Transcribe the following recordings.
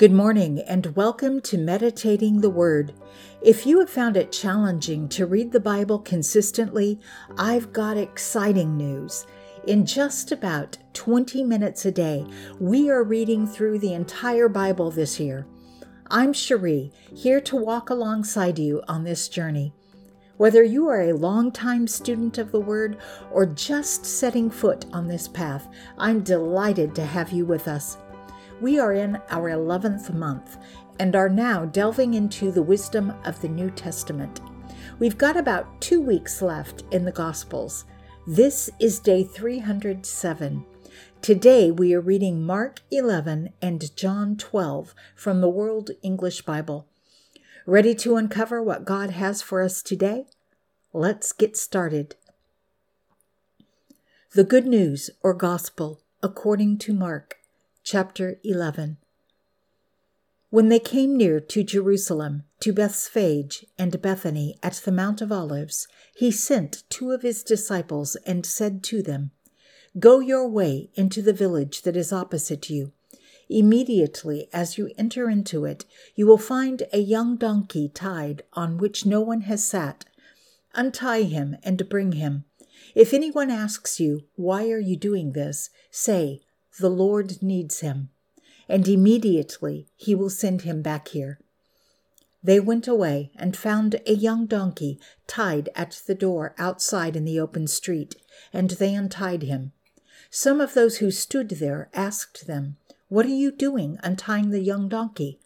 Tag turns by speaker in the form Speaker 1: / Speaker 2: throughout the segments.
Speaker 1: Good morning and welcome to Meditating the Word. If you have found it challenging to read the Bible consistently, I've got exciting news. In just about 20 minutes a day, we are reading through the entire Bible this year. I'm Cherie, here to walk alongside you on this journey. Whether you are a long-time student of the Word or just setting foot on this path, I'm delighted to have you with us. We are in our 11th month and are now delving into the wisdom of the New Testament. We've got about two weeks left in the Gospels. This is day 307. Today we are reading Mark 11 and John 12 from the World English Bible. Ready to uncover what God has for us today? Let's get started. The Good News or Gospel according to Mark chapter 11. When they came near to Jerusalem, to Bethphage and Bethany at the Mount of Olives, he sent two of his disciples and said to them, Go your way into the village that is opposite you. Immediately as you enter into it, you will find a young donkey tied on which no one has sat. Untie him and bring him. If anyone asks you, Why are you doing this? say, the Lord needs him, and immediately he will send him back here. They went away and found a young donkey tied at the door outside in the open street, and they untied him. Some of those who stood there asked them, What are you doing untying the young donkey?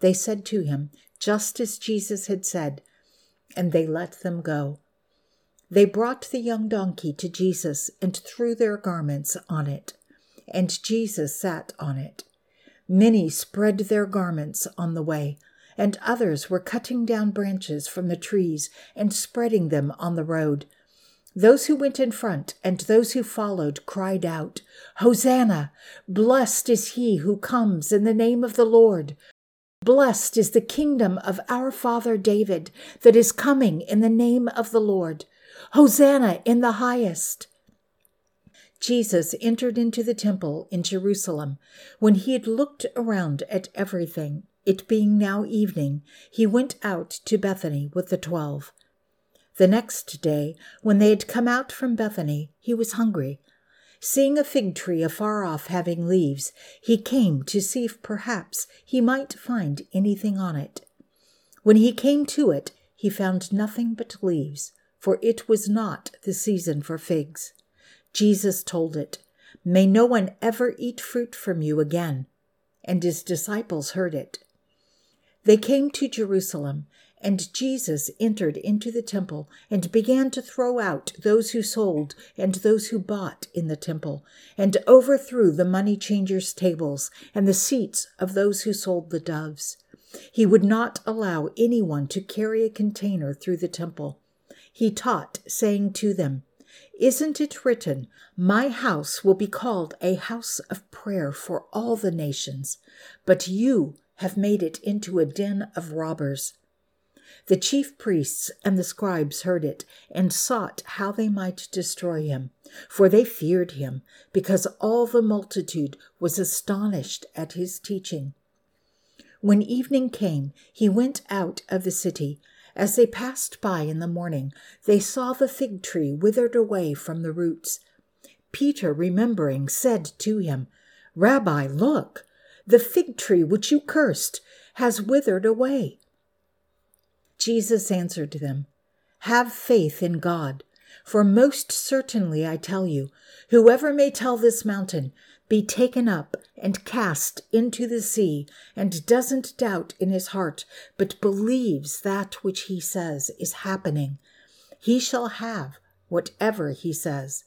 Speaker 1: They said to him, just as Jesus had said, and they let them go. They brought the young donkey to Jesus and threw their garments on it and Jesus sat on it. Many spread their garments on the way, and others were cutting down branches from the trees and spreading them on the road. Those who went in front and those who followed cried out, Hosanna! Blessed is he who comes in the name of the Lord. Blessed is the kingdom of our father David that is coming in the name of the Lord. Hosanna in the highest. Jesus entered into the temple in Jerusalem. When he had looked around at everything, it being now evening, he went out to Bethany with the twelve. The next day, when they had come out from Bethany, he was hungry. Seeing a fig tree afar off having leaves, he came to see if perhaps he might find anything on it. When he came to it, he found nothing but leaves, for it was not the season for figs. Jesus told it, May no one ever eat fruit from you again. And his disciples heard it. They came to Jerusalem, and Jesus entered into the temple and began to throw out those who sold and those who bought in the temple, and overthrew the money changers' tables and the seats of those who sold the doves. He would not allow anyone to carry a container through the temple. He taught, saying to them, isn't it written, My house will be called a house of prayer for all the nations, but you have made it into a den of robbers? The chief priests and the scribes heard it and sought how they might destroy him, for they feared him, because all the multitude was astonished at his teaching. When evening came, he went out of the city as they passed by in the morning, they saw the fig tree withered away from the roots. Peter, remembering, said to him, Rabbi, look, the fig tree which you cursed has withered away. Jesus answered them, Have faith in God, for most certainly I tell you, whoever may tell this mountain, be taken up and cast into the sea, and doesn't doubt in his heart, but believes that which he says is happening, he shall have whatever he says.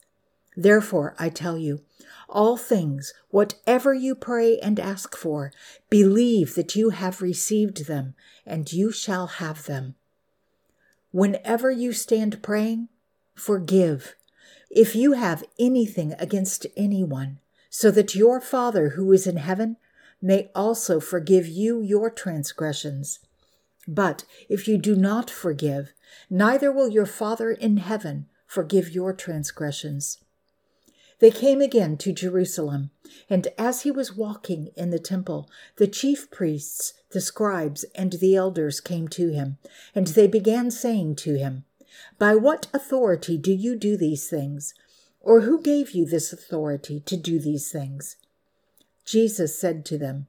Speaker 1: Therefore, I tell you, all things, whatever you pray and ask for, believe that you have received them, and you shall have them. Whenever you stand praying, forgive. If you have anything against anyone, so that your Father who is in heaven may also forgive you your transgressions. But if you do not forgive, neither will your Father in heaven forgive your transgressions. They came again to Jerusalem, and as he was walking in the temple, the chief priests, the scribes, and the elders came to him, and they began saying to him, By what authority do you do these things? Or who gave you this authority to do these things? Jesus said to them,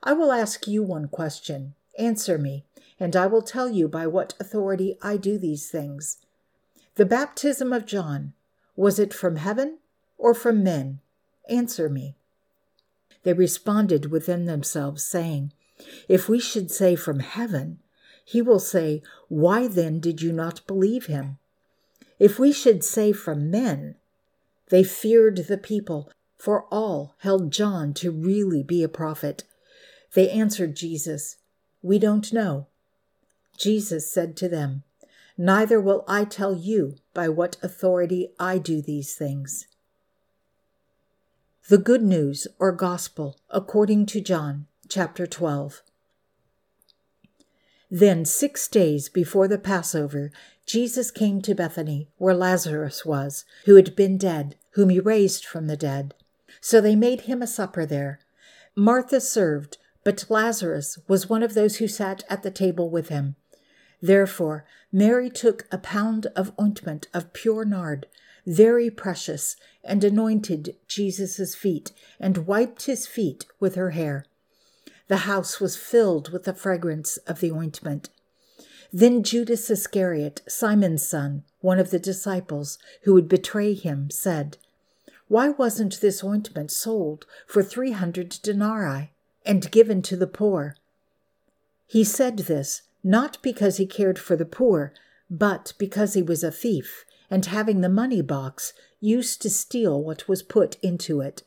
Speaker 1: I will ask you one question. Answer me, and I will tell you by what authority I do these things. The baptism of John, was it from heaven or from men? Answer me. They responded within themselves, saying, If we should say from heaven, he will say, Why then did you not believe him? If we should say from men, they feared the people, for all held John to really be a prophet. They answered Jesus, We don't know. Jesus said to them, Neither will I tell you by what authority I do these things. The Good News or Gospel according to John, chapter 12. Then, six days before the Passover, Jesus came to Bethany, where Lazarus was, who had been dead, whom he raised from the dead. So they made him a supper there. Martha served, but Lazarus was one of those who sat at the table with him. Therefore, Mary took a pound of ointment of pure nard, very precious, and anointed Jesus' feet, and wiped his feet with her hair. The house was filled with the fragrance of the ointment. Then Judas Iscariot, Simon's son, one of the disciples who would betray him, said, Why wasn't this ointment sold for three hundred denarii and given to the poor? He said this not because he cared for the poor, but because he was a thief, and having the money box, used to steal what was put into it.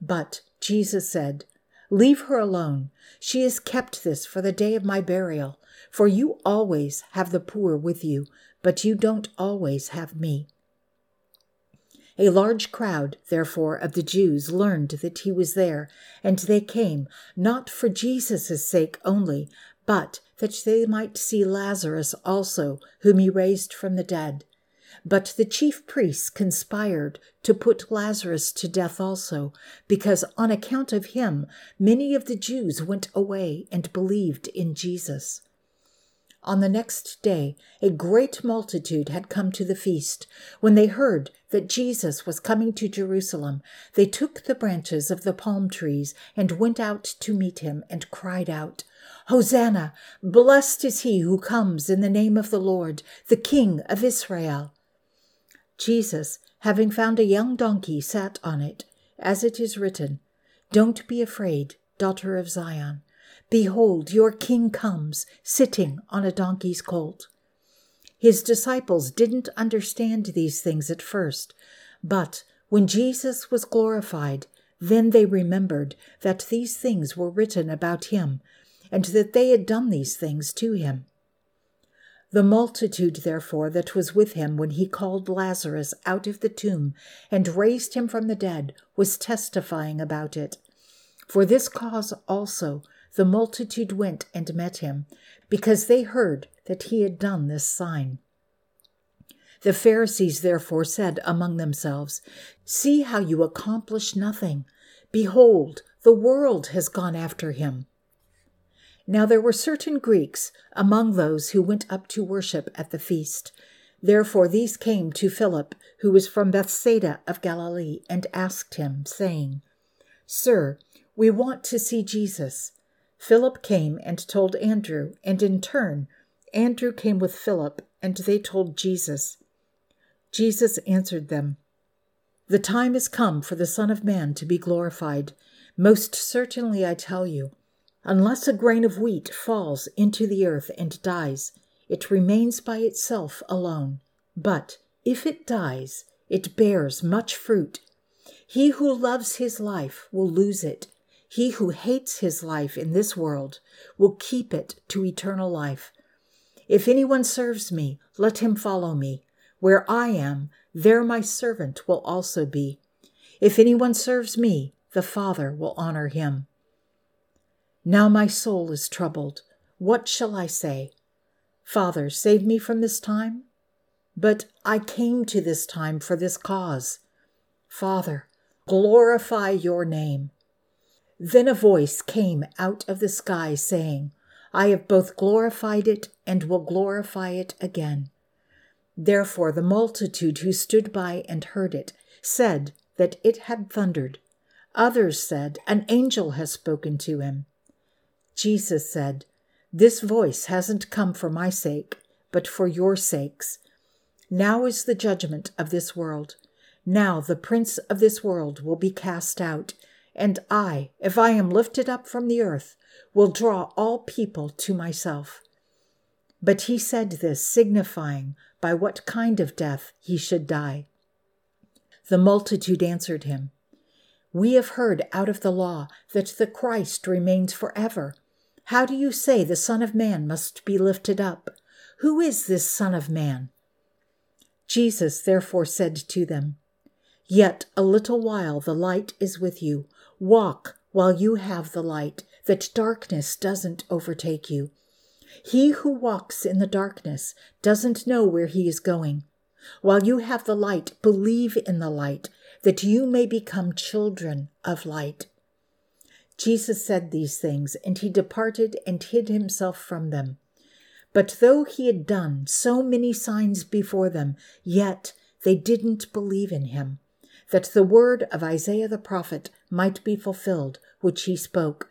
Speaker 1: But Jesus said, Leave her alone. She has kept this for the day of my burial. For you always have the poor with you, but you don't always have me. A large crowd, therefore, of the Jews learned that he was there, and they came, not for Jesus' sake only, but that they might see Lazarus also, whom he raised from the dead. But the chief priests conspired to put Lazarus to death also, because on account of him many of the Jews went away and believed in Jesus. On the next day, a great multitude had come to the feast. When they heard that Jesus was coming to Jerusalem, they took the branches of the palm trees and went out to meet him and cried out, Hosanna! Blessed is he who comes in the name of the Lord, the King of Israel. Jesus, having found a young donkey, sat on it, as it is written, Don't be afraid, daughter of Zion. Behold, your king comes, sitting on a donkey's colt. His disciples didn't understand these things at first, but when Jesus was glorified, then they remembered that these things were written about him, and that they had done these things to him. The multitude, therefore, that was with him when he called Lazarus out of the tomb and raised him from the dead was testifying about it. For this cause also the multitude went and met him, because they heard that he had done this sign. The Pharisees therefore said among themselves, See how you accomplish nothing. Behold, the world has gone after him. Now there were certain Greeks among those who went up to worship at the feast. Therefore these came to Philip, who was from Bethsaida of Galilee, and asked him, saying, Sir, we want to see Jesus. Philip came and told Andrew, and in turn, Andrew came with Philip, and they told Jesus. Jesus answered them, The time is come for the Son of Man to be glorified. Most certainly I tell you, unless a grain of wheat falls into the earth and dies, it remains by itself alone. But if it dies, it bears much fruit. He who loves his life will lose it he who hates his life in this world will keep it to eternal life. If anyone serves me, let him follow me. Where I am, there my servant will also be. If anyone serves me, the Father will honor him. Now my soul is troubled. What shall I say? Father, save me from this time? But I came to this time for this cause. Father, glorify your name. Then a voice came out of the sky saying, I have both glorified it and will glorify it again. Therefore the multitude who stood by and heard it said that it had thundered. Others said, An angel has spoken to him. Jesus said, This voice hasn't come for my sake, but for your sakes. Now is the judgment of this world. Now the prince of this world will be cast out, and I, if I am lifted up from the earth, will draw all people to myself. But he said this, signifying by what kind of death he should die. The multitude answered him, We have heard out of the law that the Christ remains forever. How do you say the Son of Man must be lifted up? Who is this Son of Man? Jesus therefore said to them, Yet a little while the light is with you. Walk while you have the light, that darkness doesn't overtake you. He who walks in the darkness doesn't know where he is going. While you have the light, believe in the light, that you may become children of light. Jesus said these things, and he departed and hid himself from them. But though he had done so many signs before them, yet they didn't believe in him, that the word of Isaiah the prophet might be fulfilled, which he spoke.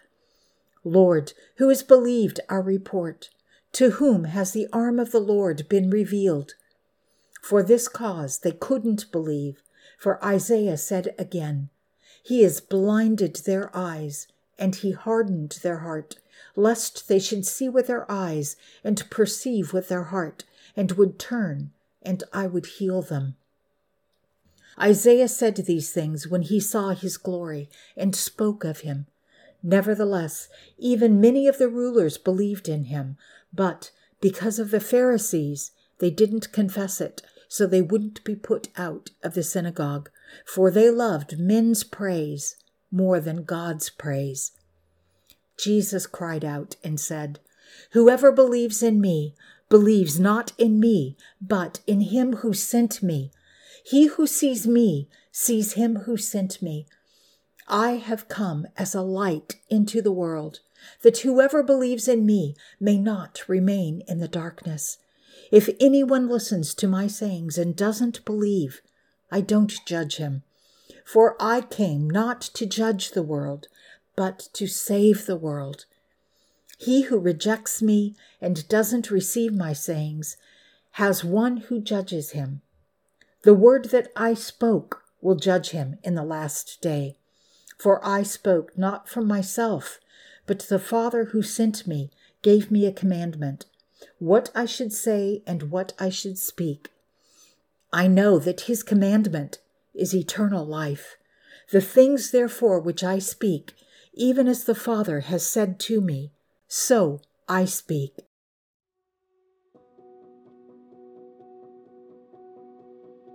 Speaker 1: Lord, who has believed our report? To whom has the arm of the Lord been revealed? For this cause they couldn't believe, for Isaiah said again, He has blinded their eyes, and he hardened their heart, lest they should see with their eyes, and perceive with their heart, and would turn, and I would heal them. Isaiah said these things when he saw his glory, and spoke of him. Nevertheless, even many of the rulers believed in him, but because of the Pharisees, they didn't confess it, so they wouldn't be put out of the synagogue, for they loved men's praise more than God's praise. Jesus cried out and said, Whoever believes in me believes not in me, but in him who sent me. He who sees me sees him who sent me. I have come as a light into the world, that whoever believes in me may not remain in the darkness. If anyone listens to my sayings and doesn't believe, I don't judge him. For I came not to judge the world, but to save the world. He who rejects me and doesn't receive my sayings has one who judges him. The word that I spoke will judge him in the last day. For I spoke not from myself, but the Father who sent me gave me a commandment, what I should say and what I should speak. I know that his commandment is eternal life. The things, therefore, which I speak, even as the Father has said to me, so I speak.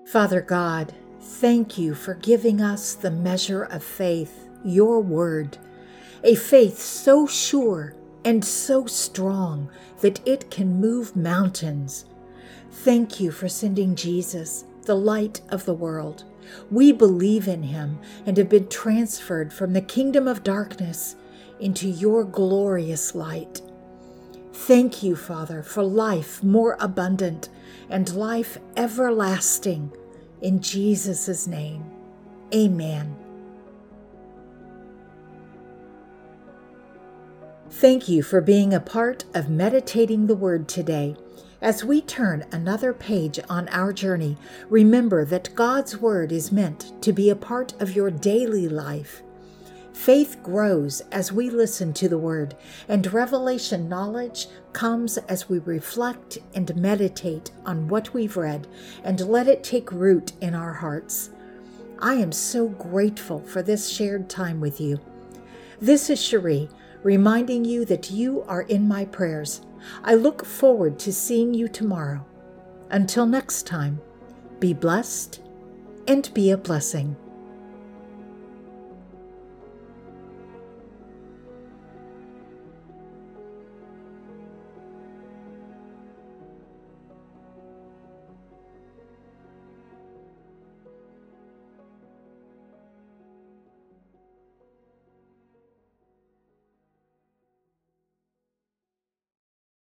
Speaker 1: Father God, Thank you for giving us the measure of faith, your word, a faith so sure and so strong that it can move mountains. Thank you for sending Jesus, the light of the world. We believe in him and have been transferred from the kingdom of darkness into your glorious light. Thank you, Father, for life more abundant and life everlasting in Jesus' name, amen. Thank you for being a part of Meditating the Word today. As we turn another page on our journey, remember that God's Word is meant to be a part of your daily life. Faith grows as we listen to the Word, and revelation knowledge comes as we reflect and meditate on what we've read and let it take root in our hearts. I am so grateful for this shared time with you. This is Cherie, reminding you that you are in my prayers. I look forward to seeing you tomorrow. Until next time, be blessed and be a blessing.